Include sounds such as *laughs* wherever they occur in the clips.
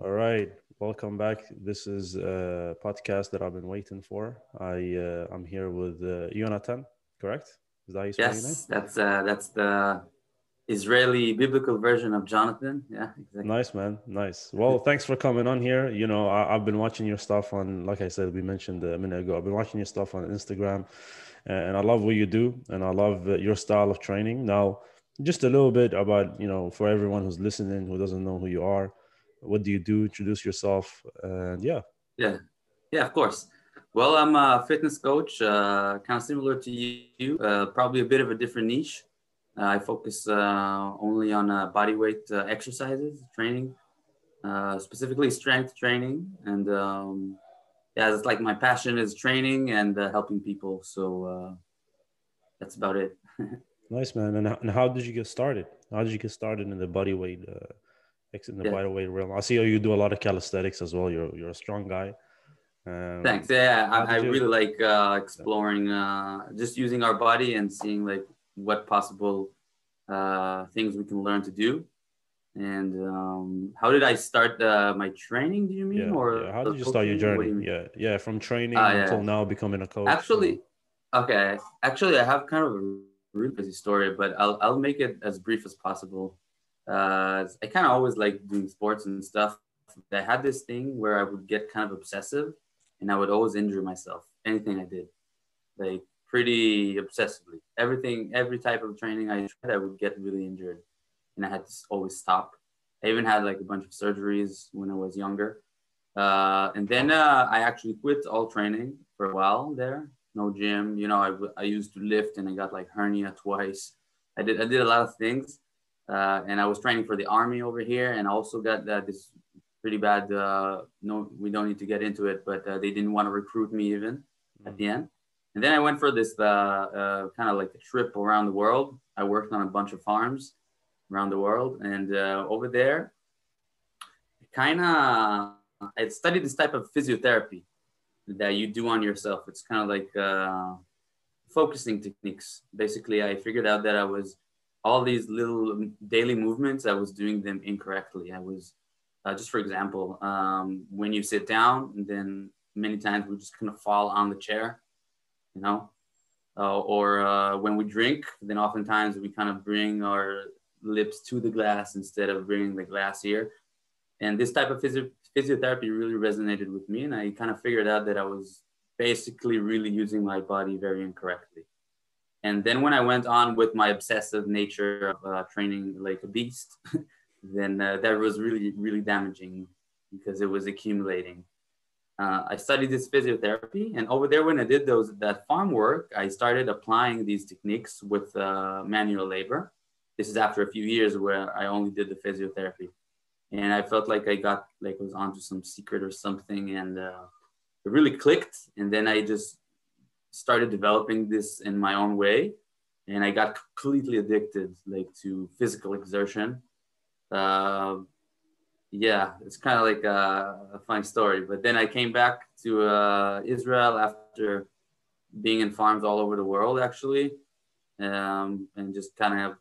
All right, welcome back. This is a podcast that I've been waiting for. I uh, I'm here with uh, Jonathan, correct? Is that yes, that's uh, that's the Israeli biblical version of Jonathan. Yeah, exactly. Nice man, nice. Well, *laughs* thanks for coming on here. You know, I, have been watching your stuff on, like I said, we mentioned a minute ago. I've been watching your stuff on Instagram, and I love what you do, and I love uh, your style of training. Now, just a little bit about you know, for everyone who's listening who doesn't know who you are what do you do? Introduce yourself and yeah. Yeah. Yeah of course. Well i'm a fitness coach uh, kind of similar to you uh, probably a bit of a different niche. Uh, i focus uh, only on uh, body weight uh, exercises training specifically strength training. And um, yeah it's like my passion is training and helping people. So that's about it. *laughs* Nice man. And how, and how did you get started? How did you get started in the body weight in the yeah. weight realm. I see you do a lot of calisthenics as well. You're you're a strong guy. Um, Thanks. Yeah, I, I really like uh, exploring, uh, just using our body and seeing like what possible uh, things we can learn to do. And um, how did I start uh, my training? Do you mean, yeah, or yeah. how did you start your journey? You yeah, yeah, from training uh, yeah. until now becoming a coach. Actually, okay. Actually, I have kind of a really busy story, but I'll I'll make it as brief as possible uh, I kind of always like doing sports and stuff. I had this thing where I would get kind of obsessive and I would always injure myself, anything I did, like pretty obsessively. Everything, every type of training I tried, I would get really injured and I had to always stop. I even had like a bunch of surgeries when I was younger. Uh, and then uh, I actually quit all training for a while there. No gym, you know, I, I used to lift and I got like hernia twice. I did, I did a lot of things uh, and I was training for the army over here, and I also got uh, this pretty bad. Uh, no, we don't need to get into it, but uh, they didn't want to recruit me even at the end. And then I went for this uh, uh, kind of like a trip around the world. I worked on a bunch of farms around the world, and over there, kind of I studied this type of physiotherapy that you do on yourself. It's kind of like focusing techniques. Basically, I figured out that I was all these little daily movements, I was doing them incorrectly. I was, uh, just for example, um, when you sit down, and then many times we just kind of fall on the chair, you know, uh, or uh, when we drink, then oftentimes we kind of bring our lips to the glass instead of bringing the glass here. And this type of physio- physiotherapy really resonated with me, and I kind of figured out that I was basically really using my body very incorrectly. And then when I went on with my obsessive nature of uh, training like a beast, *laughs* then uh, that was really, really damaging because it was accumulating. Uh, I studied this physiotherapy, and over there, when I did those that farm work, I started applying these techniques with uh, manual labor. This is after a few years where I only did the physiotherapy, and I felt like I got like was onto some secret or something, and uh, it really clicked. And then I just started developing this in my own way and i got completely addicted like to physical exertion. Uh, yeah it's kind of like a, a, funny story but then i came back to uh, israel after being in farms all over the world actually um, and just kind of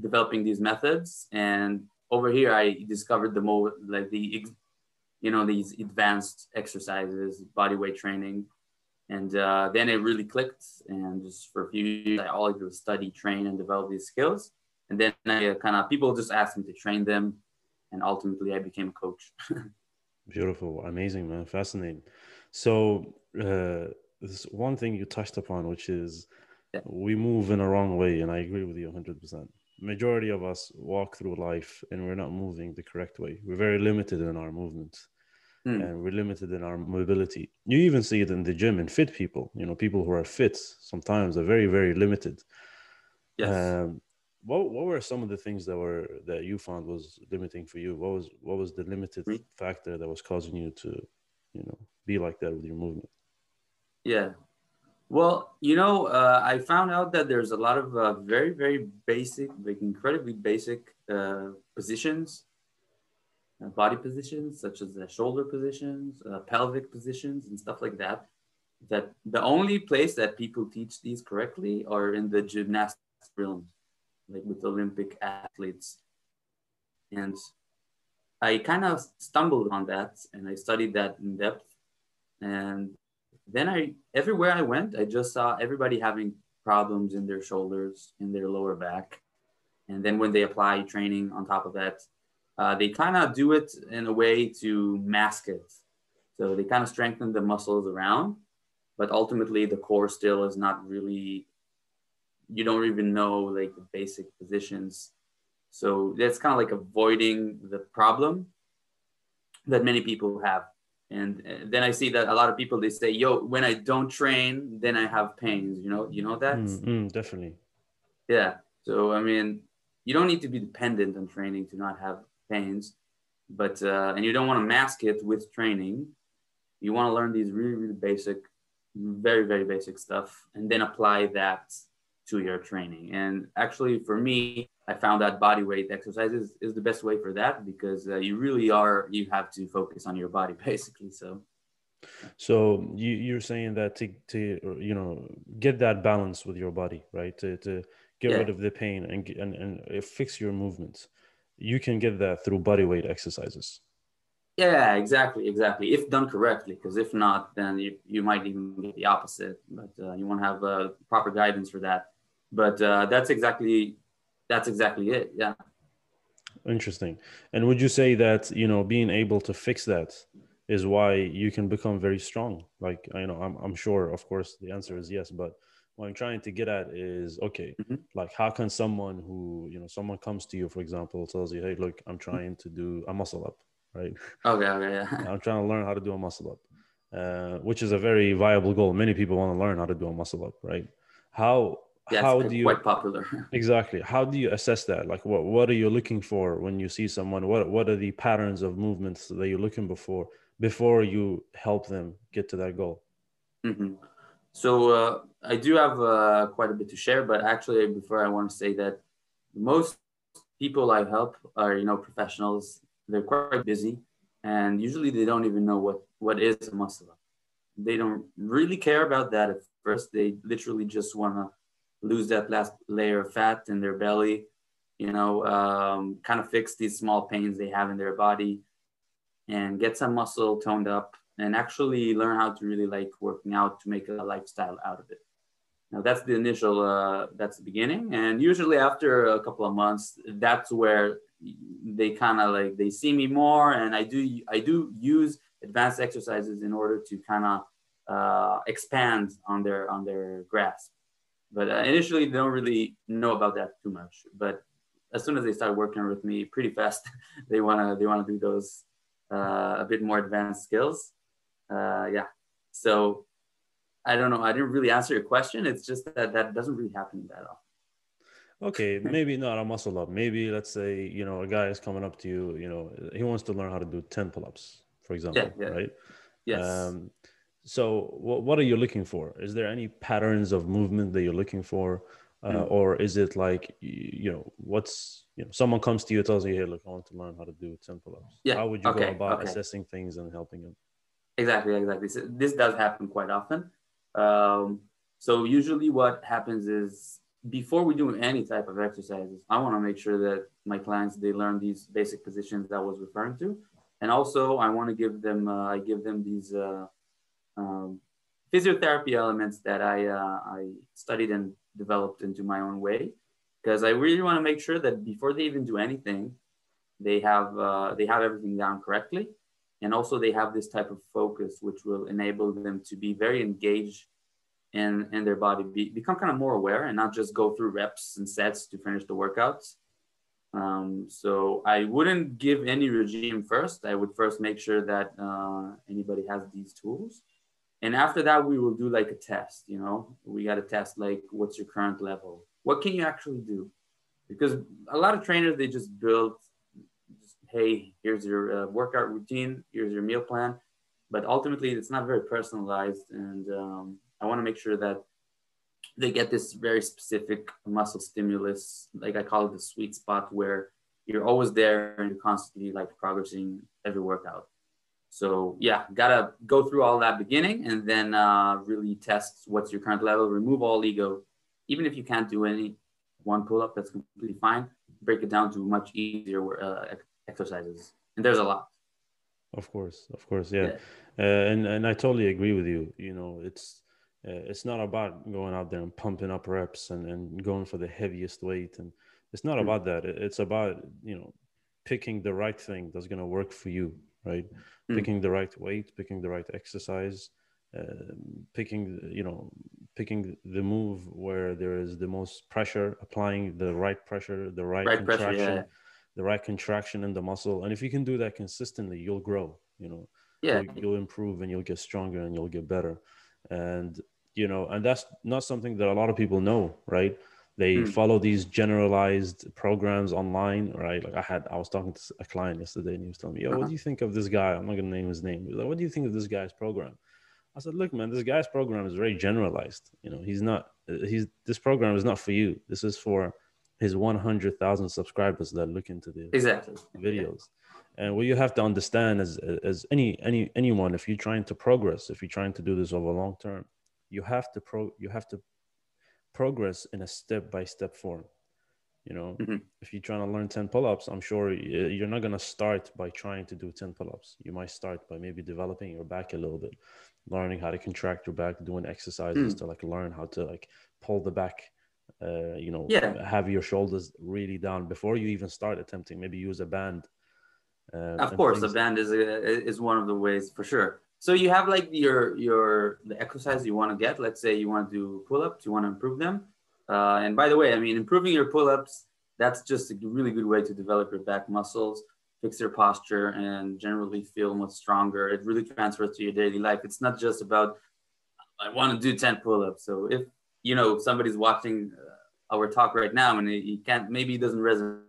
developing these methods. And over here i discovered the more like the you know these advanced exercises body weight training and uh, then it really clicked. And just for a few years, I all I did was study, train, and develop these skills. And then I uh, kind of people just asked me to train them, and ultimately I became a coach. *laughs* Beautiful, amazing, man, fascinating. So uh, there's one thing you touched upon, which is yeah. we move in a wrong way, and I agree with you 100. percent Majority of us walk through life and we're not moving the correct way. We're very limited in our movements mm. and we're limited in our mobility. You even see it in the gym in fit people. You know, people who are fit sometimes are very, very limited. Yes. Um, what what were some of the things that were that you found was limiting for you? What was what was the limited mm. factor that was causing you to, you know, be like that with your movement? Yeah. Well, you know, uh, I found out that there's a lot of uh, very, very basic, like incredibly basic uh, positions body positions such as the shoulder positions, uh, pelvic positions, and stuff like that. That the only place that people teach these correctly are in the gymnastics realm, like with Olympic athletes. And I kind of stumbled on that and I studied that in depth. And then I, everywhere I went, I just saw everybody having problems in their shoulders, in their lower back. And then when they apply training on top of that, uh, they kind of do it in a way to mask it. So they kind of strengthen the muscles around, but ultimately the core still is not really, you don't even know like the basic positions. So that's kind of like avoiding the problem that many people have. And uh, then I see that a lot of people they say, "Yo, when I don't train, then I have pains." You know, you know that. Mm-hmm, definitely. Yeah. So I mean, you don't need to be dependent on training to not have pains, but uh, and you don't want to mask it with training. You want to learn these really, really basic, very, very basic stuff, and then apply that to your training. And actually, for me, I found that body weight exercises is the best way for that because uh, you really are you have to focus on your body *laughs* basically. So. So you, you're saying that to, to you know get that balance with your body, right? To, to get yeah. rid of the pain and, and and fix your movements. You can get that through body weight exercises. Yeah, exactly, exactly. If done correctly, because if not, then you, you might even get the opposite. But uh, you want to have uh, proper guidance for that. But uh, that's exactly that's exactly it. Yeah. Interesting. And would you say that you know being able to fix that is why you can become very strong? Like you know, I'm I'm sure, of course, the answer is yes, but what I'm trying to get at is okay, mm-hmm. like how can someone who you know someone comes to you, for example, tells you, hey, look, I'm trying to do a muscle up, right? Okay, okay, yeah. *laughs* I'm trying to learn how to do a muscle up, uh, which is a very viable goal. Many people want to learn how to do a muscle up, right? How yeah, how do you quite popular *laughs* exactly how do you assess that like what what are you looking for when you see someone what what are the patterns of movements that you're looking before before you help them get to that goal mm-hmm. so uh, i do have uh, quite a bit to share but actually before i want to say that most people i help are you know professionals. They're quite busy and usually they don't even know what what is a muscle they don't really care about that at first. They literally just want to lose that last layer of fat in their belly, you know, um, kind of fix these small pains they have in their body and get some muscle toned up and actually learn how to really like working out to make a lifestyle out of it. Now that's the initial, uh, that's the beginning. And usually after a couple of months, that's where they kind of like, they see me more and I do, I do use advanced exercises in order to kind of uh, expand on their, on their grasp. But uh, initially, they don't really know about that too much. But as soon as they start working with me, pretty fast, *laughs* they wanna they wanna do those uh, a bit more advanced skills. Uh, yeah. So I don't know. I didn't really answer your question. It's just that that doesn't really happen that often. Okay, *laughs* maybe not a muscle up. Maybe let's say you know a guy is coming up to you. You know he wants to learn how to do ten pull-ups, for example, yeah, yeah. right? Yes. Um, so, what, what are you looking for? Is there any patterns of movement that you're looking for? Uh, mm. Or is it like, you know, what's, you know, someone comes to you, tells you, hey, look, I want to learn how to do 10 pull ups. Yeah. How would you okay. go about okay. assessing things and helping them? Exactly, exactly. So this does happen quite often. Um, so, usually, what happens is before we do any type of exercises, I want to make sure that my clients they learn these basic positions that I was referring to, and also I want to give them uh, I give them these uh, um, physiotherapy elements that I, uh, I studied and developed into my own way. Because I really want to make sure that before they even do anything, they have uh, they have everything down correctly, and also they have this type of focus which will enable them to be very engaged in in their body, be, become kind of more aware, and not just go through reps and sets to finish the workouts. Um, so I wouldn't give any regime first. I would first make sure that uh, anybody has these tools. And after that we will do like a test you know? We got to test like what's your current level? What can you actually do? Because a lot of trainers they just build hey here's your uh, workout routine here's your meal plan but ultimately it's not very personalized and um, i want to make sure that they get this very specific muscle stimulus like i call it the sweet spot where you're always there and you're constantly like progressing every workout so yeah, gotta go through all that beginning and then uh, really test what's your current level. Remove all ego, even if you can't do any one pull up, that's completely fine. Break it down to much easier uh, exercises, and there's a lot. Of course, of course, yeah, yeah. Uh, and and I totally agree with you. You know, it's uh, it's not about going out there and pumping up reps and, and going for the heaviest weight and it's not mm. about that it's about you know picking the right thing that's going to work for you right mm. picking the right weight picking the right exercise uh, picking you know picking the move where there is the most pressure applying the right pressure the right, right contraction pressure. The right contraction in the muscle. And if you can do that consistently you'll grow you know. Yeah. You'll, you'll improve and you'll get stronger and you'll get better. And you know and that's not something that a lot of people know right? They mm. follow these generalized programs online right? Like i had i was talking to a client yesterday and he was telling me yo uh-huh. what do you think of this guy? I'm not going to name his name. Like, what do you think of this guy's program? I said look man this guy's program is very generalized. You know he's not he's this program is not for you. This is for his 100000 subscribers that look into the exactly videos and what you have to understand as as any any anyone if you're trying to progress if you're trying to do this over long term you have to pro you have to progress in a step by step form you know mm-hmm. if you're trying to learn 10 pull-ups i'm sure you're not going to start by trying to do 10 pull-ups you might start by maybe developing your back a little bit learning how to contract your back doing exercises mm. to like learn how to like pull the back uh, you know yeah. have your shoulders really down before you even start attempting maybe use a band uh, of course, things. a band is a, is one of the ways for sure. So you have like your your the exercise you want to get. Let's say you want to do pull ups, you want to improve them. Uh, and by the way, I mean improving your pull ups. That's just a really good way to develop your back muscles, fix your posture, and generally feel much stronger. It really transfers to your daily life. It's not just about I want to do ten pull ups. So if you know somebody's watching uh, our talk right now and he can't, maybe he doesn't resonate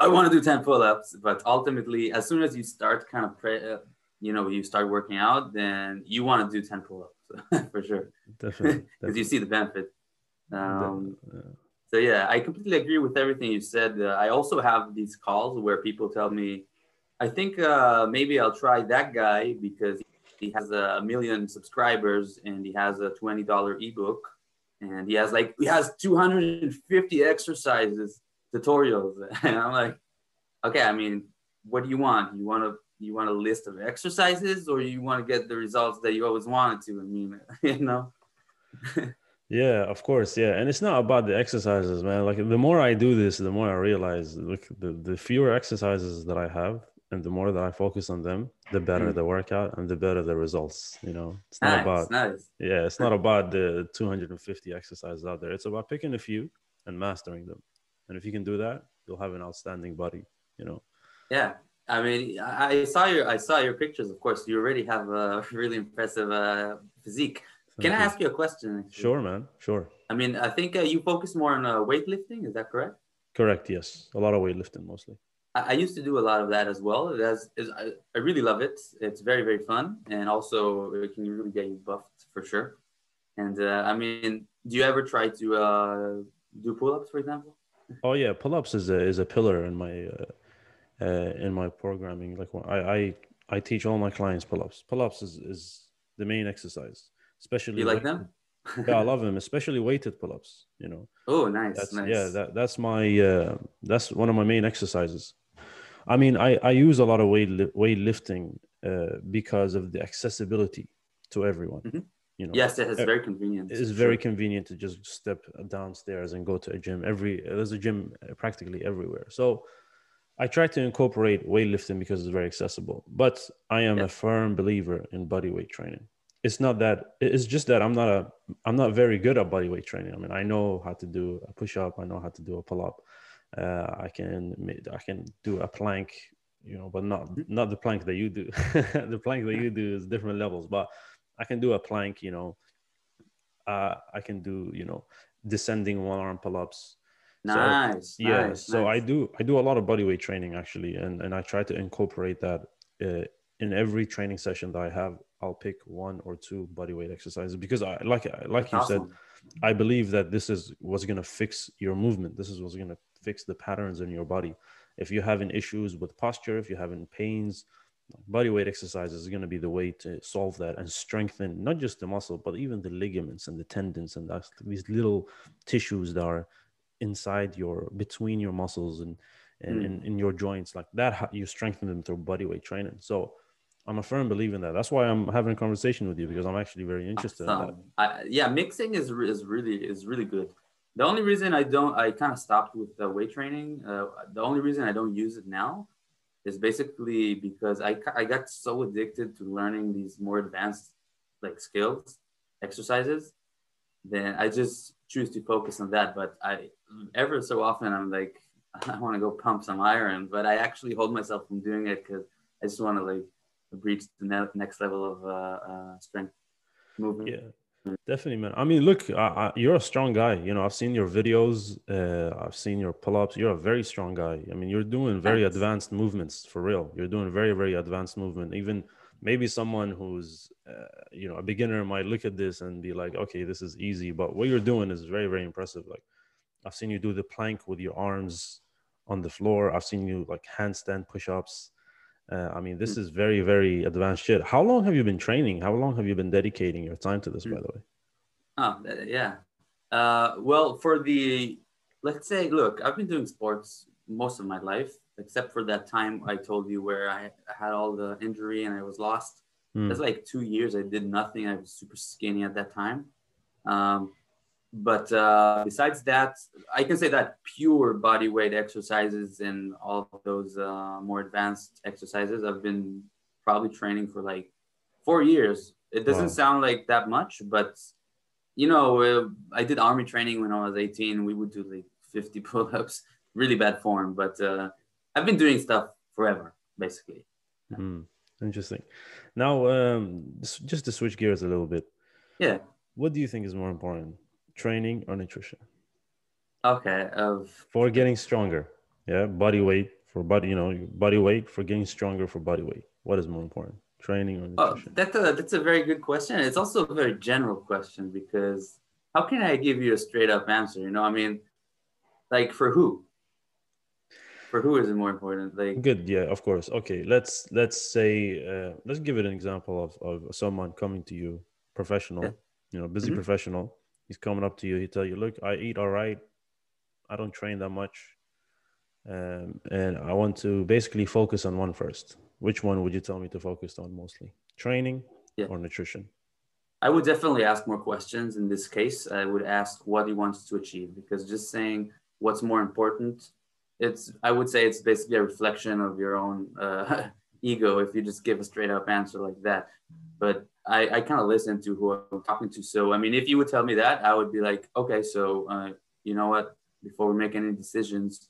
I want to do 10 pull ups, but ultimately, as soon as you start kind of, pre- uh, you know, you start working out, then you want to do 10 pull ups *laughs* for sure. Definitely. *laughs* Because you see the benefit. Um, yeah. So, yeah, I completely agree with everything you said. Uh, I also have these calls where people tell me, I think uh, maybe I'll try that guy because he has a million subscribers and he has a $20 ebook and he has like, he has 250 exercises tutorials. *laughs* And I'm like, okay, I mean, what do you want? You want to you want a list of exercises or you want to get the results that you always wanted to? I mean, *laughs* you know. *laughs* yeah, of course. Yeah. And it's not about the exercises, man. Like the more I do this, the more I realize look the, the fewer exercises that I have and the more that I focus on them, the better mm. the workout and the better the results. You know, it's not nice, about nice. yeah, it's not about the 250 exercises out there. It's about picking a few and mastering them. And if you can do that, you'll have an outstanding body, you know. Yeah. I mean, I saw your I saw your pictures. Of course, you already have a *laughs* really impressive uh, physique. Thank can you. I ask you a question? Actually? Sure, man. Sure. I mean, I think uh, you focus more on uh, weightlifting. Is that correct? Correct. Yes, a lot of weightlifting mostly. I, used to do a lot of that as well. It has, is, I, I really love it. It's very very fun, and also it can really get you buffed for sure. And uh, I mean, do you ever try to uh, do pull ups, for example? Oh yeah, pull-ups is a is a pillar in my uh, uh, in my programming. Like I I I teach all my clients pull-ups. Pull-ups is is the main exercise, especially. You like them? *laughs* yeah, I love *laughs* them, especially weighted pull-ups. You know. Oh, nice. That's, nice. Yeah, that that's my uh, that's one of my main exercises. I mean, I I use a lot of weight weightlifting uh, because of the accessibility to everyone. Mm-hmm. you know. Yes it's very convenient it's very convenient to just step downstairs and go to a gym every there's a gym practically everywhere. So i try to incorporate weightlifting because it's very accessible but i am a firm believer in body weight training. It's not that it's just that i'm not a i'm not very good at body weight training. I mean i know how to do a push-up i know how to do a pull-up uh, i can i can do a plank you know but not mm-hmm. not the plank that you do *laughs* the plank that you do is different levels but I can do a plank, you know. Uh, I can do, you know, descending one arm pull-ups. Nice. So, yeah. Nice, so nice. I do I do a lot of body weight training actually, and and I try to incorporate that uh, in every training session that I have. I'll pick one or two body weight exercises because I like like you awesome. said, I believe that this is what's gonna fix your movement. This is what's gonna fix the patterns in your body. If you're having issues with posture, if you're having pains, body weight exercises is going to be the way to solve that and strengthen not just the muscle but even the ligaments and the tendons and these little tissues that are inside your between your muscles and in, mm. in, in your joints like that you strengthen them through body weight training so i'm a firm believer in that that's why i'm having a conversation with you because i'm actually very interested awesome. in that I, yeah mixing is, is really is really good the only reason i don't i kind of stopped with the weight training uh, the only reason i don't use it now is basically because I, I got so addicted to learning these more advanced like skills exercises then i just choose to focus on that but i ever so often i'm like *laughs* I want to go pump some iron, but I actually hold myself from doing it because I just want to like reach the ne- next level of uh, uh, strength movement. Yeah, definitely, man. I mean, look, I, I, you're a strong guy. You know, I've seen your videos. Uh, I've seen your pull-ups. You're a very strong guy. I mean, you're doing very Thanks. advanced movements for real. You're doing very, very advanced movement. Even maybe someone who's, uh, you know, a beginner might look at this and be like, okay, this is easy. But what you're doing is very, very impressive. Like I've seen you do the plank with your arms on the floor. I've seen you like handstand push-ups. Uh, I mean, this hmm. is very, very advanced shit. How long have you been training? How long have you been dedicating your time to this, by the way? Oh, yeah. Uh, well, for the, let's say, look, I've been doing sports most of my life, except for that time I told you where I had all the injury and I was lost. Mm. That's like two years. I did nothing. I was super skinny at that time. Um, but uh, besides that, I can say that pure body weight exercises and all those uh, more advanced exercises, I've been probably training for like four years. It doesn't wow. sound like that much, but you know, uh, I did army training when I was 18. We would do like 50 *laughs* pull-ups, really bad form, but uh, I've been doing stuff forever, basically. Mm, interesting. Now, um, just to switch gears a little bit. Yeah. What do you think is more important? Training or nutrition? Okay. Of for getting stronger. Yeah, body weight for body, you know, body weight for getting stronger for body weight. What is more important, training or oh, nutrition? Oh, that's a that's a very good question. It's also a very general question because how can I give you a straight up answer? You know, I mean, like for who? For who is it more important? Like good, yeah, of course. Okay, let's let's say uh, let's give it an example of of someone coming to you, professional, yeah. you know, busy mm-hmm. professional he's coming up to you. He tell you, "Look, I eat all right. I don't train that much, um, and I want to basically focus on one first. Which one would you tell me to focus on mostly? Training yeah. or nutrition?" I would definitely ask more questions in this case. I would ask what he wants to achieve because just saying what's more important, it's I would say it's basically a reflection of your own uh, *laughs* ego if you just give a straight up answer like that. But I, I kind of listen to who I'm talking to. So, I mean, if you would tell me that, I would be like, okay, so uh, you know what? Before we make any decisions,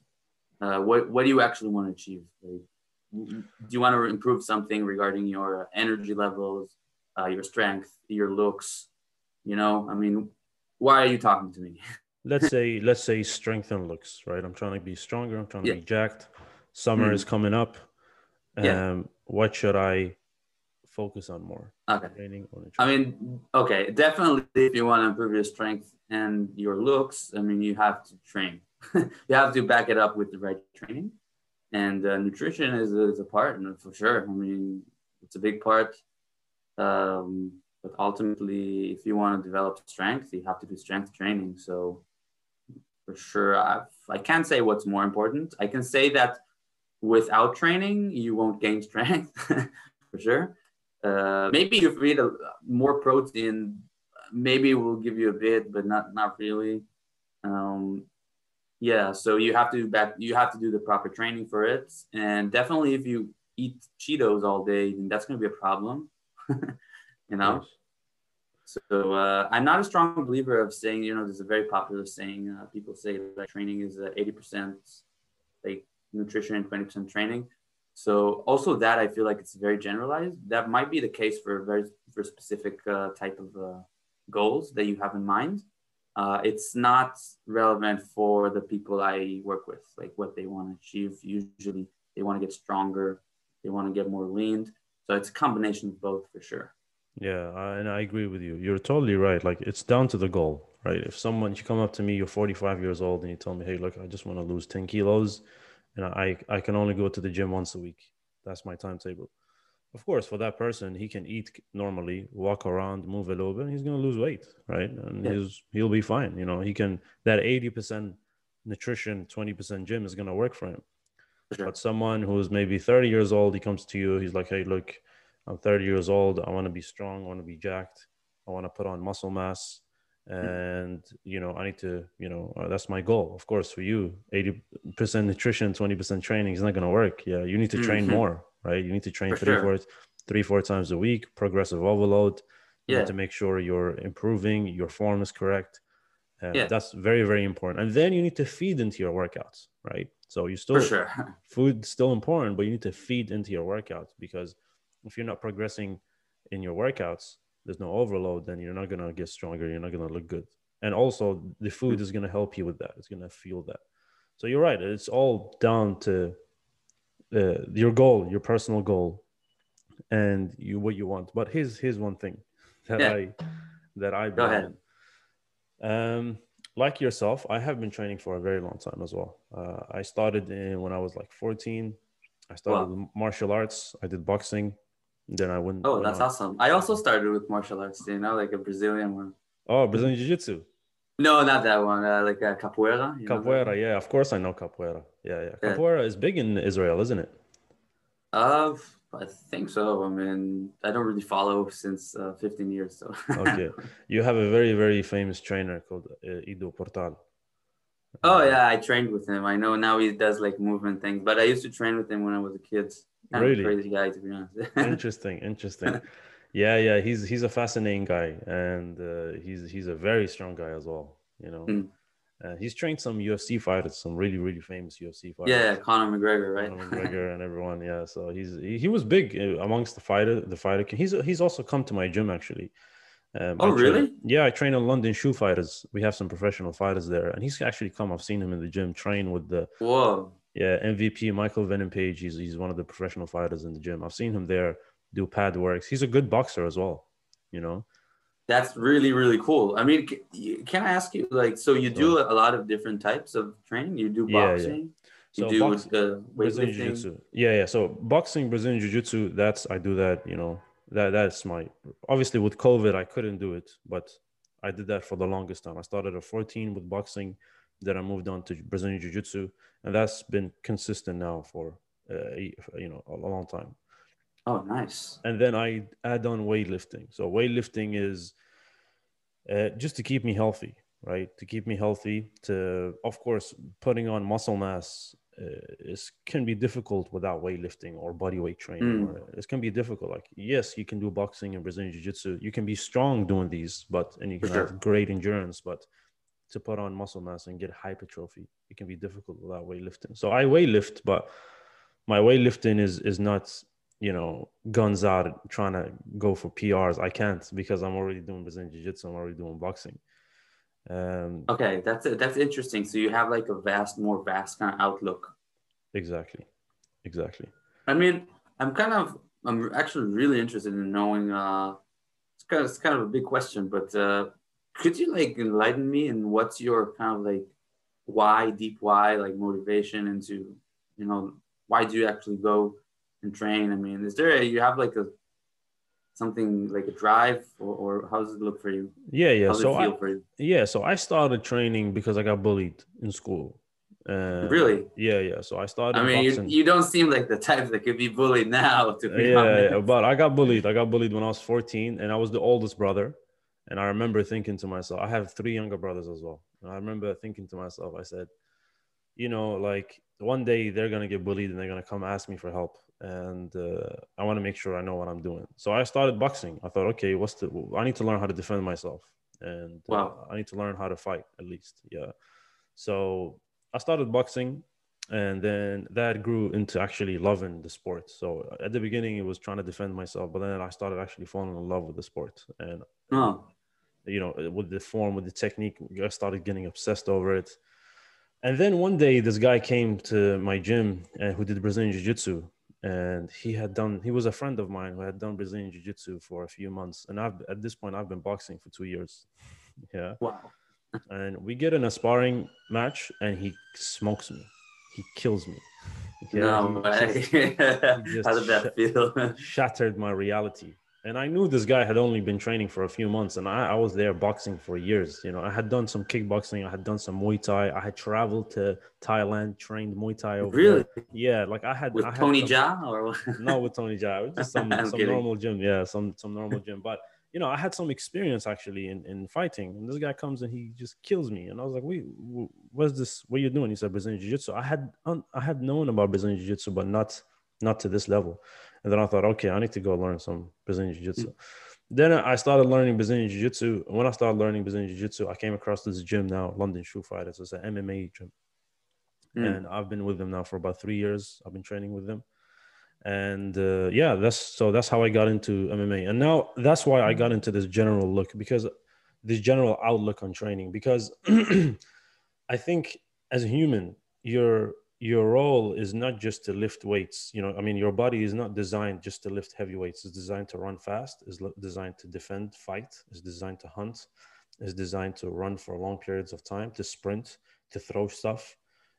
uh, what what do you actually want to achieve? Like, do you want to improve something regarding your energy levels, uh, your strength, your looks? You know, I mean, why are you talking to me? *laughs* let's say let's say strength and looks, right? I'm trying to be stronger. I'm trying to yeah. be jacked. Summer mm-hmm. is coming up. Um, yeah. What should I focus on more? Okay. Training or I mean, okay, definitely if you want to improve your strength and your looks, I mean, you have to train. *laughs* you have to back it up with the right training. And uh, nutrition is, is a part, for sure. I mean, it's a big part. Um, but ultimately, if you want to develop strength, you have to do strength training. So, for sure, I've, I can't say what's more important. I can say that without training, you won't gain strength *laughs* for sure. Uh, maybe if we eat a, more protein, maybe we'll give you a bit, but not not really. Um, yeah, so you have to back you have to do the proper training for it, and definitely if you eat Cheetos all day, then that's going to be a problem. *laughs* you know. So uh, I'm not a strong believer of saying, you know, there's a very popular saying. Uh, people say that training is 80% like nutrition and 20% training. So also that I feel like it's very generalized. That might be the case for very for specific uh, type of uh, goals that you have in mind. Uh, it's not relevant for the people I work with, like what they want to achieve. Usually, they want to get stronger, they want to get more lean. So it's a combination of both for sure. Yeah, and I agree with you. You're totally right. Like it's down to the goal, right? If someone you come up to me, you're 45 years old, and you tell me, "Hey, look, I just want to lose 10 kilos," and I I can only go to the gym once a week. That's my timetable. Of course, for that person, he can eat normally, walk around, move a little bit, and he's gonna lose weight, right? And yeah. he's he'll be fine. You know, he can that eighty percent nutrition, twenty percent gym is gonna work for him. Sure. But someone who's maybe 30 years old, he comes to you, he's like, hey, look, I'm 30 years old. I want to be strong. I want to be jacked. I want to put on muscle mass. And, you know, I need to, you know, uh, that's my goal. Of course, for you, 80% nutrition, 20% training is not going to work. Yeah. You need to train Mhm. more, right? You need to train For three, sure. four, three, four times a week, progressive overload. You Yeah. to make sure you're improving, your form is correct. Uh, Yeah. That's very, very important. And then you need to feed into your workouts, right? So you still sure. *laughs* food's still important, but you need to feed into your workouts because if you're not progressing in your workouts, there's no overload, then you're not gonna get stronger. You're not gonna look good. And also, the food is gonna help you with that. It's gonna fuel that. So you're right. It's all down to uh, your goal, your personal goal, and you what you want. But here's here's one thing that Yeah. I that I Go ahead. um, like yourself, I have been training for a very long time as well. Uh, I started in when I was like 14. I started Wow. martial arts. I did boxing. Then I wouldn't. Oh, that's on- awesome. I also started with martial arts, you know, like a Brazilian one. Oh, Brazilian Jiu Jitsu. No, not that one. Uh, like a capoeira. you Capoeira. Yeah, of course I know capoeira. Yeah, yeah. Yeah. Capoeira is big in Israel, isn't it? Uh, I think so. I mean, I don't really follow since uh, 15 years. So. *laughs* Okay. You have a very, very famous trainer called uh, Ido Portal. oh yeah, I trained with him. I know now he does like movement things, but I used to train with him when I was a kid. Kind Really? crazy guy, to be honest. interesting *laughs* interesting yeah yeah he's he's a fascinating guy and uh, he's he's a very strong guy as well you know Mm. uh, he's trained some ufc fighters some really really famous ufc fighters yeah, Conor McGregor, right? Conor *laughs* McGregor and everyone yeah so he's he, he was big uh, amongst the fighter the fighter he's he's also come to my gym actually um, Oh, I train- really? yeah i train on London Shootfighters we have some professional fighters there and he's actually come i've seen him in the gym train with the Whoa. Yeah, MVP Michael Venom Page. He's he's one of the professional fighters in the gym. I've seen him there do pad works. He's a good boxer as well. You know. That's really, really cool. I mean, can I ask you, like, so you do a lot of different types of training? You do boxing. Yeah, yeah. So you do box, uh, Brazilian weightlifting. Jiu-Jitsu. Yeah, yeah. So boxing, Brazilian Jiu-Jitsu. That's I do that. You know that that's my obviously with COVID I couldn't do it, but I did that for the longest time. I started at 14 with boxing, then I moved on to Brazilian Jiu-Jitsu, and that's been consistent now for uh, you know a long time. Oh, nice. and then I add on weightlifting. So weightlifting is uh, just to keep me healthy, right? To keep me healthy. To of course, putting on muscle mass uh, is can be difficult without weightlifting or body weight training. Mm. It can be difficult. Like yes, you can do boxing and Brazilian jiu jitsu. You can be strong doing these, but and you can sure. have great endurance, but to put on muscle mass and get hypertrophy, it can be difficult without weightlifting. So I weightlift, but my weightlifting is is not you know guns out trying to go for PRs. I can't because I'm already doing Brazilian Jiu Jitsu. I'm already doing boxing. Um, Okay, that's that's interesting. So you have like a vast, more vast kind of outlook. exactly, exactly. I mean, I'm kind of, I'm actually really interested in knowing. Uh, it's kind of, it's kind of a big question, but uh, could you like enlighten me in what's your kind of like why, deep why, like motivation into, you know, why do you actually go and train? I mean, is there a, you have like a something like a drive, or, or how does it look for you? Yeah, yeah. How does So it feel I, for you? yeah, so I started training because I got bullied in school. Uh, Really? Yeah, yeah. So I started I mean, you, you don't seem like the type that could be bullied now. To be yeah, honest. yeah, but I got bullied. I got bullied when I was 14, and I was the oldest brother. And I remember thinking to myself, I have three younger brothers as well. And I remember thinking to myself, I said, you know, like one day they're gonna get bullied and they're gonna come ask me for help, and uh, I want to make sure I know what I'm doing. So I started boxing. I thought, okay, what's the? I need to learn how to defend myself, and uh, I need to learn how to fight at least. Yeah. So I started boxing, and then that grew into actually loving the sport. So at the beginning, it was trying to defend myself, but then I started actually falling in love with the sport, and Oh, you know, uh, with the form, with the technique, I started getting obsessed over it. And then one day, this guy came to my gym and who did Brazilian Jiu Jitsu. And he had done, he was a friend of mine who had done Brazilian Jiu Jitsu for a few months. And I've, at this point, I've been boxing for two years. *laughs* Yeah. wow. *laughs* And we get in a sparring match and he smokes me. He kills me. no he way. *laughs* How did that feel? shattered my reality. And I knew this guy had only been training for a few months, and I, I, was there boxing for years. You know, I had done some kickboxing, I had done some Muay Thai, I had traveled to Thailand, trained Muay Thai over really? there. Yeah, like I had with I had Tony some, Jaa or *laughs* not with Tony Jaa, just *laughs* some some normal gym. Yeah, some some normal gym, but. You know, I had some experience actually in, in fighting, and this guy comes and he just kills me, and I was like, "Wait, what's this? What are you doing?" He said, "Brazilian Jiu-Jitsu." I had I had known about Brazilian Jiu-Jitsu, but not not to this level. And then I thought, okay, I need to go learn some Brazilian Jiu Jitsu. Mm-hmm. Then I started learning Brazilian Jiu Jitsu. And when I started learning Brazilian Jiu Jitsu, I came across this gym now, London Shootfighters. It's an MMA gym. Mm. And I've been with them now for about three years. I've been training with them. And uh, yeah, that's so that's how I got into MMA. And now that's why I got into this general look because this general outlook on training. Because *clears throat* I think as a human, you're your role is not just to lift weights you know i mean your body is not designed just to lift heavy weights. It's designed to run fast is designed to defend fight is designed to hunt is designed to run for long periods of time to sprint to throw stuff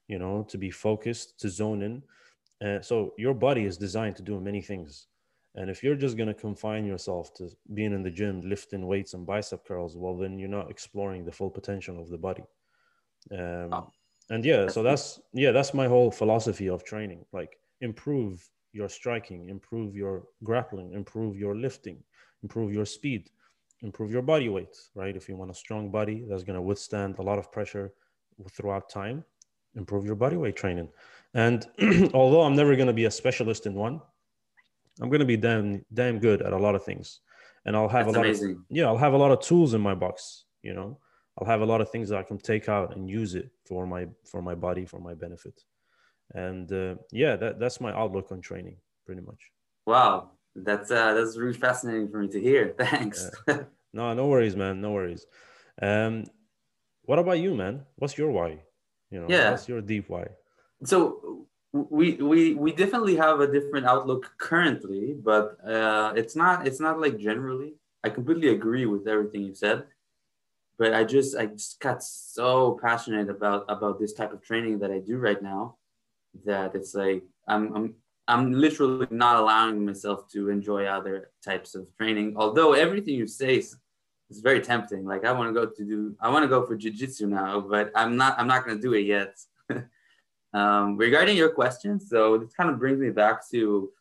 you know to be focused to zone in. Uh, so your body is designed to do many things. And if you're just going to confine yourself to being in the gym lifting weights and bicep curls well then you're not exploring the full potential of the body. Um, oh and yeah so that's yeah that's my whole philosophy of training like improve your striking improve your grappling improve your lifting improve your speed improve your body weight right? If you want a strong body that's going to withstand a lot of pressure throughout time improve your body weight training. And *clears throat* although i'm never going to be a specialist in one i'm going to be damn damn good at a lot of things. And i'll have that's a lot amazing. of yeah i'll have a lot of tools in my box you know I'll have a lot of things that I can take out and use it for my for my body for my benefit. And uh, yeah, that that's my outlook on training, pretty much. Wow, that's uh, that's really fascinating for me to hear. *laughs* Thanks. No, no worries, man. No worries. Um, what about you, man? What's your why? You know, yeah. what's your deep why? So we we we definitely have a different outlook currently, but uh, it's not it's not like generally. I completely agree with everything you said but I just I just got so passionate about about this type of training that I do right now that it's like I'm I'm I'm literally not allowing myself to enjoy other types of training. Although everything you say is, is very tempting. Like I want to go to do I want to go for jujitsu now, but I'm not I'm not gonna do it yet. *laughs* um, regarding your question, so this kind of brings me back to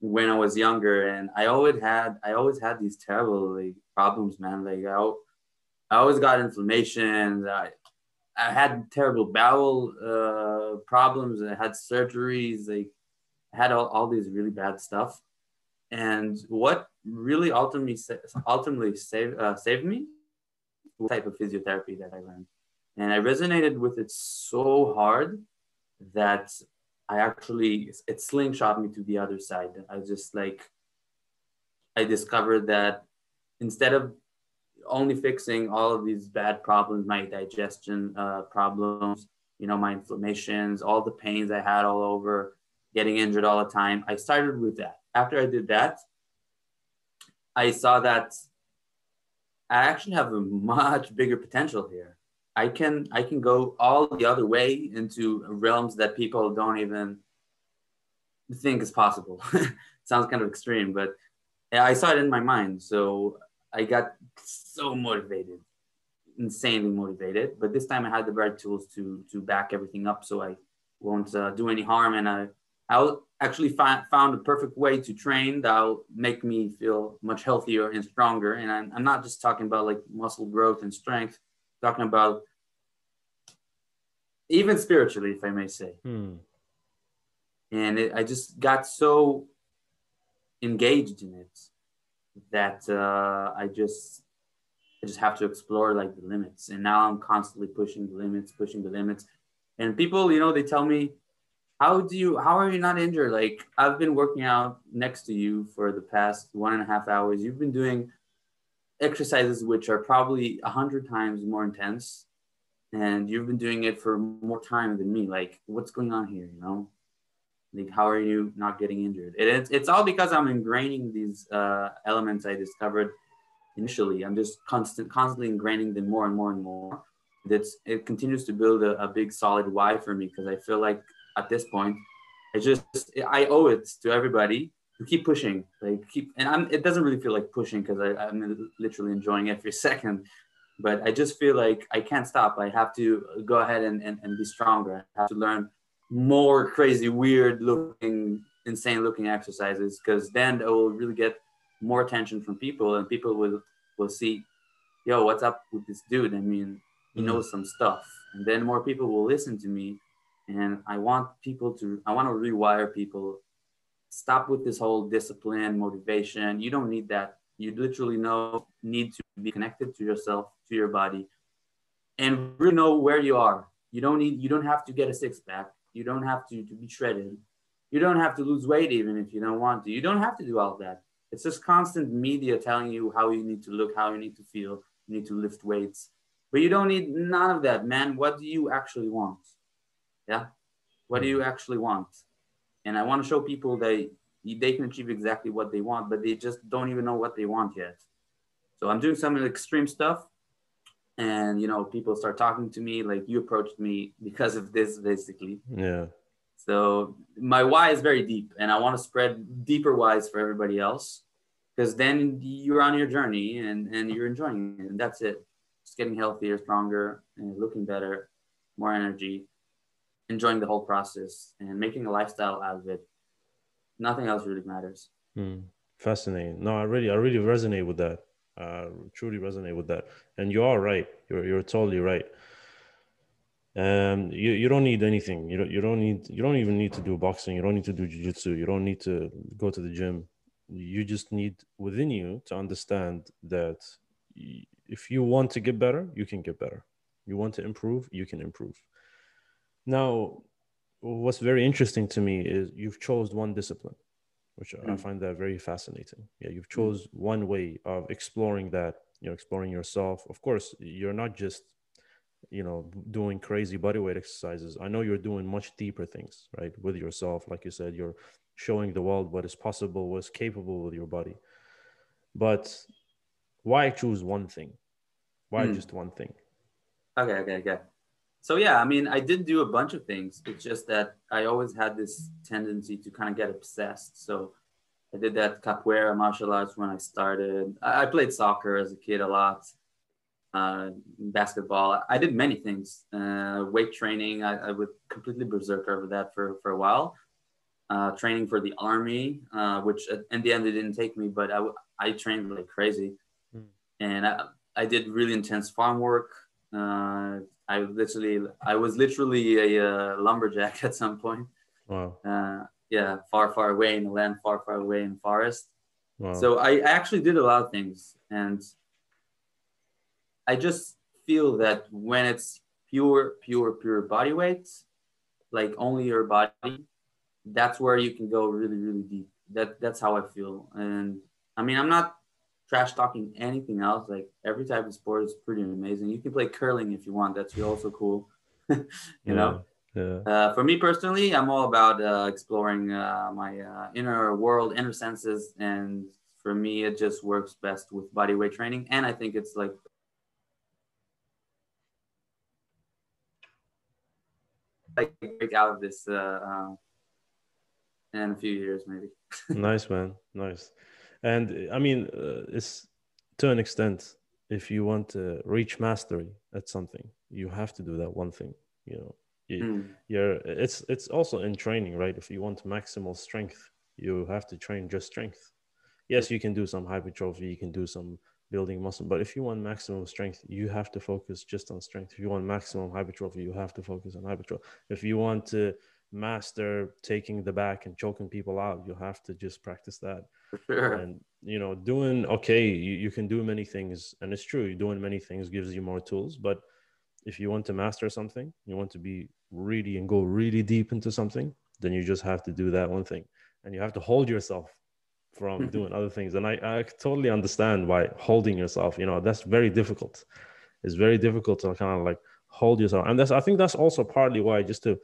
when I was younger, and I always had I always had these terrible like problems, man. Like I I always got inflammation. I, I had terrible bowel uh, problems. I had surgeries. I had all, all these really bad stuff. And what really ultimately ultimately saved uh, saved me was type of physiotherapy that I learned, and I resonated with it so hard that I actually it slingshot me to the other side. I just like I discovered that instead of only fixing all of these bad problems, my digestion uh, problems, you know, my inflammations, all the pains I had all over, getting injured all the time. I started with that. After I did that, I saw that I actually have a much bigger potential here. I can I can go all the other way into realms that people don't even think is possible. *laughs* Sounds kind of extreme, but I saw it in my mind. So I got so motivated, insanely motivated. But this time I had the right tools to to back everything up, so I won't uh, do any harm. And I I'll actually find found a perfect way to train that'll make me feel much healthier and stronger. And I'm, I'm not just talking about like muscle growth and strength, I'm talking about even spiritually, if I may say. Hmm. And it, I just got so engaged in it that uh, I just I just have to explore like the limits. And now I'm constantly pushing the limits, pushing the limits. And people, you know, they tell me, how do you how are you not injured? Like I've been working out next to you for the past one and a half hours. You've been doing exercises which are probably a hundred times more intense and you've been doing it for more time than me like what's going on here you know like, how are you not getting injured? It, it's, it's all because I'm ingraining these uh, elements I discovered initially. I'm just constant, constantly ingraining them more and more and more. That's it continues to build a, a big solid why for me because I feel like at this point, I just I owe it to everybody to keep pushing, like keep, and I'm, it doesn't really feel like pushing because I'm literally enjoying every *laughs* second, but I just feel like I can't stop. I have to go ahead and, and, and be stronger. I have to learn more crazy, weird looking, insane looking exercises because then it will really get more attention from people and people will, will see, yo, what's up with this dude? I mean, he mm. knows some stuff. And then more people will listen to me. And I want people to, I want to rewire people. Stop with this whole discipline, motivation. You don't need that. You literally know, need to be connected to yourself, to your body, and really know where you are. You don't need, you don't have to get a six pack. You don't have to, to be shredded. You don't have to lose weight even if you don't want to. You don't have to do all that. It's just constant media telling you how you need to look, how you need to feel. You need to lift weights, but you don't need none of that, man. What do you actually want? Yeah, what do you actually want? And I want to show people that they can achieve exactly what they want, but they just don't even know what they want yet. So I'm doing some extreme stuff, and you know, people start talking to me like you approached me because of this, basically. Yeah. So my why is very deep, and I want to spread deeper whys for everybody else, because then you're on your journey and and you're enjoying it, and that's it. Just getting healthier, stronger, and looking better, more energy, enjoying the whole process, and making a lifestyle out of it. Nothing else really matters. Hmm. Fascinating. No, I really, I really resonate with that. Uh, truly resonate with that. And you are right. You're you're totally right um, you, you don't need anything. You don't you don't need you don't even need to do boxing. You don't need to do jiu-jitsu. You don't need to go to the gym. You just need within you to understand that if you want to get better, you can get better. You want to improve, you can improve. Now, what's very interesting to me is you've chose one discipline, which mm. I find that very fascinating. Yeah, you've mm. chose one way of exploring that. You know, exploring yourself. Of course, you're not just you know doing crazy bodyweight exercises. I know you're doing much deeper things right with yourself. Like you said you're showing the world what is possible what's capable with your body. But why choose one thing? Why mm. just one thing? Okay okay okay. So yeah i mean i did do a bunch of things. It's just that i always had this tendency to kind of get obsessed. So i did that capoeira martial arts when i started i played soccer as a kid a lot uh, basketball. I did many things. Uh, weight training, I, I would completely berserk over that for, for a while. Uh, training for the army, uh, which in the end it didn't take me, but I, I trained like crazy. Mm. And I, I did really intense farm work. Uh, I literally, I was literally a, uh, lumberjack *laughs* at some point. Wow. Yeah, far, far away in the land, far, far away in forest. Wow. So I, I actually did a lot of things. And I just feel that when it's pure, pure, pure body weight, like only your body, that's where you can go really, really deep. That that's how I feel. And I mean, I'm not trash talking anything else. Like every type of sport is pretty amazing. You can play curling if you want. That's also cool. *laughs* you yeah, know. Yeah. Uh, for me personally, I'm all about uh, exploring uh, my uh, inner world, inner senses, and for me, it just works best with body weight training. And I think it's like like break out of this uh, uh, in a few years, maybe. *laughs* nice, man. Nice. And I mean, uh, it's to an extent, if you want to reach mastery at something, you have to do that one thing. You know, you, mm. you're. It's it's also in training, right? If you want maximal strength, you have to train just strength. Yes, you can do some hypertrophy. You can do some building muscle. But if you want maximum strength, you have to focus just on strength. If you want maximum hypertrophy, you have to focus on hypertrophy. If you want to master taking the back and choking people out, you have to just practice that. Sure. And you know, doing okay, you, you can do many things, and it's true. Doing many things gives you more tools. But if you want to master something, you want to be really and go really deep into something, then you just have to do that one thing, and you have to hold yourself from mm-hmm. doing other things. And I, I totally understand why holding yourself, you know, that's very difficult. It's very difficult to kind of like hold yourself. And that's, I think that's also partly why just to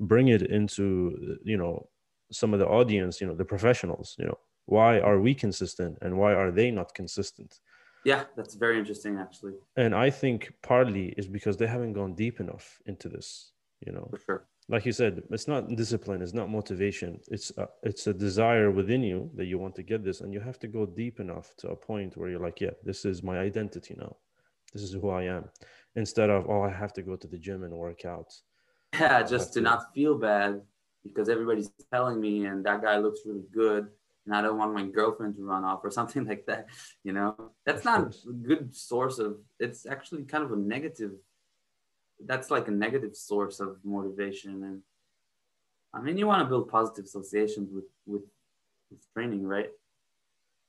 bring it into, you know, some of the audience, you know, the professionals, you know, why are we consistent and why are they not consistent? Yeah, that's very interesting actually. And I think partly is because they haven't gone deep enough into this, you know. For sure like you said, it's not discipline, it's not motivation. It's a, it's a desire within you that you want to get this, and you have to go deep enough to a point where you're like, yeah, this is my identity now. This is who I am. Instead of oh, I have to go to the gym and work out. Yeah, just to, to not feel bad because everybody's telling me, and that guy looks really good, and I don't want my girlfriend to run off or *laughs* something like that. You know, that's not a good source of. It's actually kind of a negative that's like a negative source of motivation and i mean you want to build positive associations with with, with training right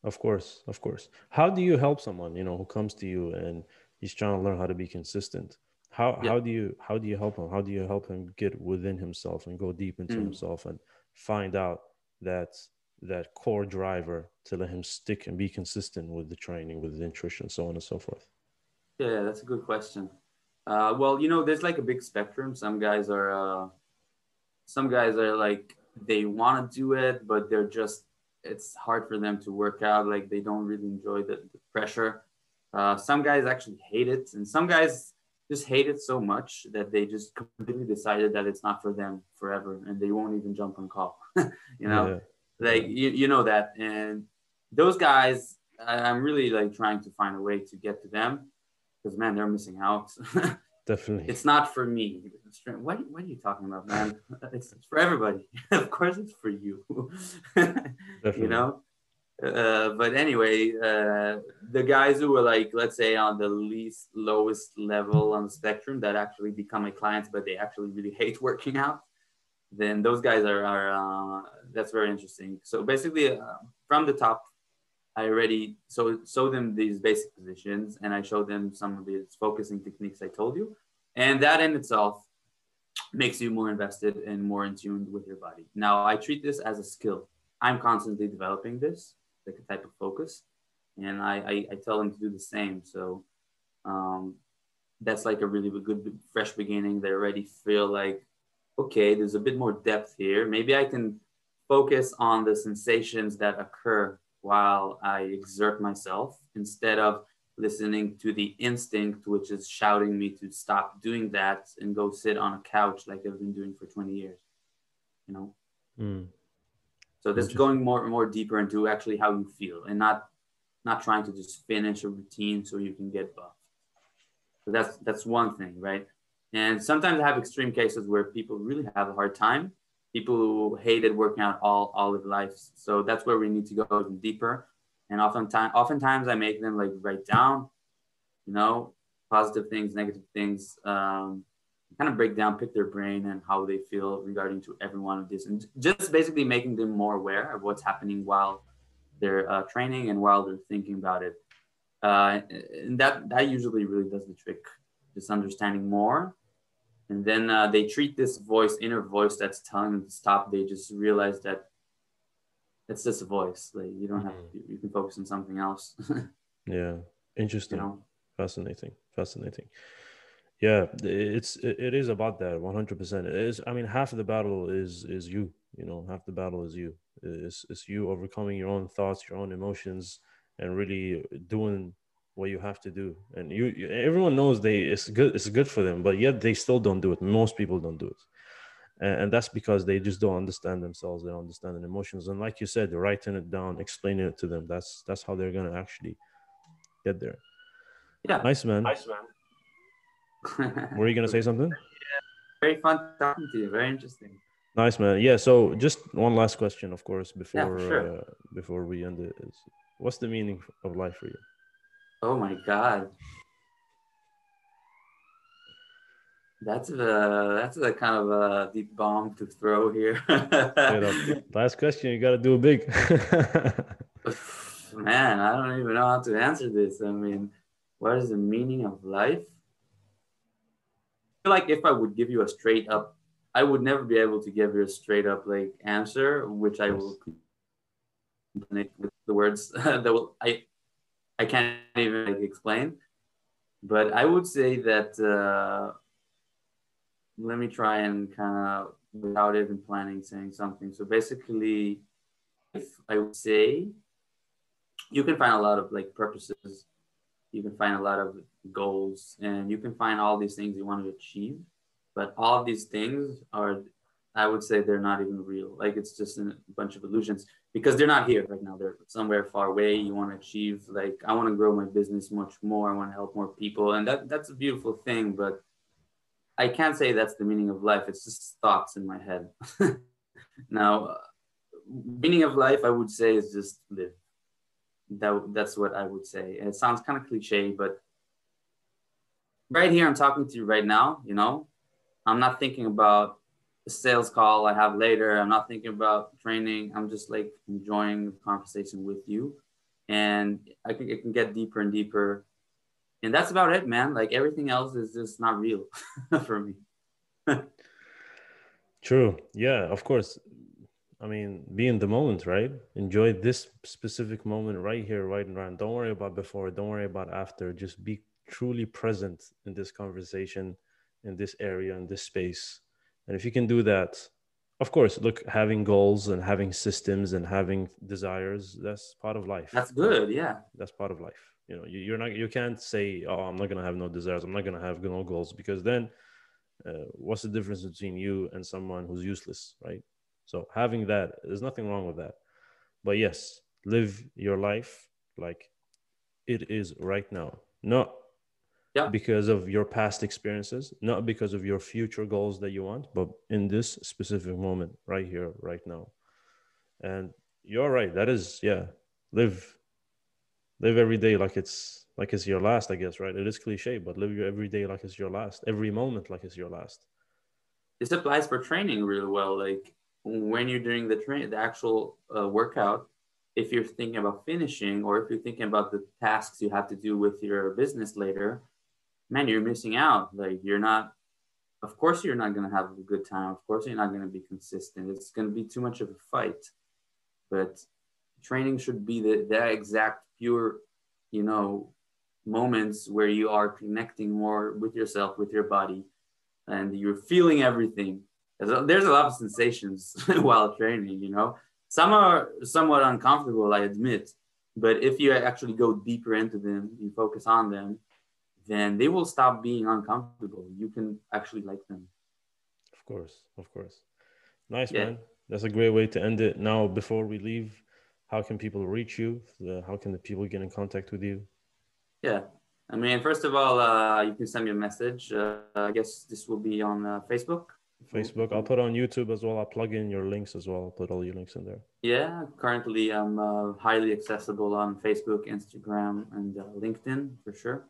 of course of course how do you help someone you know who comes to you and he's trying to learn how to be consistent how yeah. how do you how do you help him how do you help him get within himself and go deep into mm. himself and find out that that core driver to let him stick and be consistent with the training with the nutrition so on and so forth yeah that's a good question uh, well, you know, there's like a big spectrum. Some guys are, uh, some guys are like they want to do it, but they're just it's hard for them to work out. Like they don't really enjoy the, the pressure. Uh, some guys actually hate it, and some guys just hate it so much that they just completely decided that it's not for them forever, and they won't even jump on call. *laughs* you know, yeah. Like you, you know that, and those guys, I'm really like trying to find a way to get to them because man, they're missing out. *laughs* Definitely. It's not for me. What, what are you talking about, man? *laughs* It's, it's for everybody. *laughs* of course, it's for you. you know. Uh, but anyway, uh, the guys who were like, let's say, on the least lowest level on the spectrum that actually become my clients, but they actually really hate working out, then those guys are, are uh, that's very interesting. So basically, uh, from the top I already so show them these basic positions and I show them some of these focusing techniques I told you. And that in itself makes you more invested and more in tune with your body. Now I treat this as a skill. I'm constantly developing this, like a type of focus. And I, I, I tell them to do the same. So um, that's like a really good fresh beginning. They already feel like, okay, there's a bit more depth here. Maybe I can focus on the sensations that occur while I exert myself instead of listening to the instinct, which is shouting me to stop doing that and go sit on a couch like I've been doing for 20 years. You know? Mm. So this going more and more deeper into actually how you feel and not not trying to just finish a routine so you can get buffed. So that's that's one thing, right? And sometimes I have extreme cases where people really have a hard time people who hated working out all all of life. So that's where we need to go even deeper. And oftentimes, oftentimes I make them like write down, you know, positive things, negative things, um, kind of break down, pick their brain and how they feel regarding to every one of these, and just basically making them more aware of what's happening while they're uh, training and while they're thinking about it. Uh, and that that usually really does the trick, just understanding more and then uh, they treat this voice inner voice that's telling them to stop. They just realize that it's just a voice. Like you don't have to, mm-hmm. you can focus on something else. *laughs* Yeah. Interesting. You know? fascinating. Fascinating. Yeah it's it is about that 100% it is i mean half of the battle is is you you know half the battle is you. It's, it's you overcoming your own thoughts your own emotions and really doing what you have to do. And you, you, everyone knows they it's good it's good for them but yet they still don't do it. Most people don't do it. And, and that's because they just don't understand themselves. They don't understand their emotions. And like you said writing it down explaining it to them that's that's how they're gonna actually get there. Yeah. Nice man. Nice man. *laughs* Were you gonna say something? Yeah. Very fun talking to you. Very interesting. Nice man. Yeah so just one last question of course before yeah, sure. uh, before we end it. Is what's the meaning of life for you Oh my god. That's a that's a kind of a deep bomb to throw here. *laughs* Last question, you got to do it big. *laughs* Man, I don't even know how to answer this. I mean, what is the meaning of life? I feel like if I would give you a straight up, I would never be able to give you a straight up like answer, which I will connect with the words *laughs* that will I I can't even like, explain. But I would say that uh, let me try and kind of without even planning saying something. So basically, if I would say you can find a lot of like purposes, you can find a lot of goals, and you can find all these things you want to achieve. but all of these things are I would say they're not even real. Like it's just a bunch of illusions because they're not here right now. They're somewhere far away. You want to achieve like I want to grow my business much more. I want to help more people, and that that's a beautiful thing. But I can't say that's the meaning of life. It's just thoughts in my head. *laughs* now, meaning of life, I would say is just live. That that's what I would say. And it sounds kind of cliche, but right here I'm talking to you right now. You know, I'm not thinking about the sales call I have later. I'm not thinking about training. I'm just like enjoying the conversation with you. And I think it can get deeper and deeper. And that's about it, man. Like everything else is just not real *laughs* for me. *laughs* True. Yeah, of course. I mean, be in the moment, right? Enjoy this specific moment right here, right and around. Don't worry about before. Don't worry about after. Just be truly present in this conversation, in this area, in this space and if you can do that, of course, look, having goals and having systems and having desires, that's part of life. That's good. Yeah. That's part of life. You know, you, are not, you can't say, oh, I'm not going to have no desires. I'm not going to have no goals because then uh, what's the difference between you and someone who's useless, right? So having that, there's nothing wrong with that. But yes, live your life like it is right now. Not yeah. because of your past experiences, not because of your future goals that you want, but in this specific moment, right here, right now. And you're right. That is, yeah, live, live every day like it's like it's your last. I guess, right? It is cliche, but live your every day like it's your last. Every moment like it's your last. This applies for training really well. Like when you're doing the train, the actual uh, workout. If you're thinking about finishing, or if you're thinking about the tasks you have to do with your business later, man, you're missing out. Like you're not, of course, you're not to have a good time. Of course, you're not to be consistent. It's to be too much of a fight. But training should be the, that exact pure, you know, moments where you are connecting more with yourself, with your body, and you're feeling everything. There's a lot of sensations *laughs* while training, you know. Some are somewhat uncomfortable, I admit, but if you actually go deeper into them, you focus on them, then they will stop being uncomfortable. You can actually like them. Of course, of course. Nice, yeah. man. That's a great way to end it. Now, before we leave, how can people reach you? How can the people get in contact with you? Yeah. I mean, first of all, uh, you can send me a message. Uh, I guess this will be on uh, Facebook. Facebook. I'll put on YouTube as well. I'll plug in your links as well. I'll put all your links in there. Yeah, currently I'm uh, highly accessible on Facebook, Instagram, and uh, LinkedIn for sure.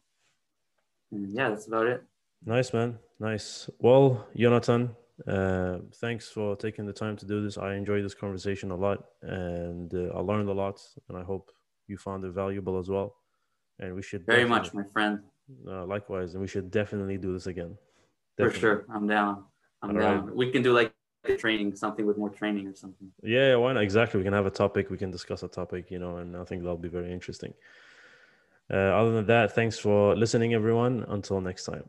And yeah, that's about it. Nice, man. Nice. Well, Jonathan, uh, thanks for taking the time to do this. I enjoyed this conversation a lot and uh, I learned a lot, and I hope you found it valuable as well. And we should very much, my friend. Uh, likewise, and we should definitely do this again. Definitely. For sure, I'm down. I'm All down. Right. We can do like training, something with more training or something. Yeah, why not? Exactly. We can have a topic. We can discuss a topic, you know, and I think that'll be very interesting. Uh, other than that, thanks for listening, everyone. Until next time.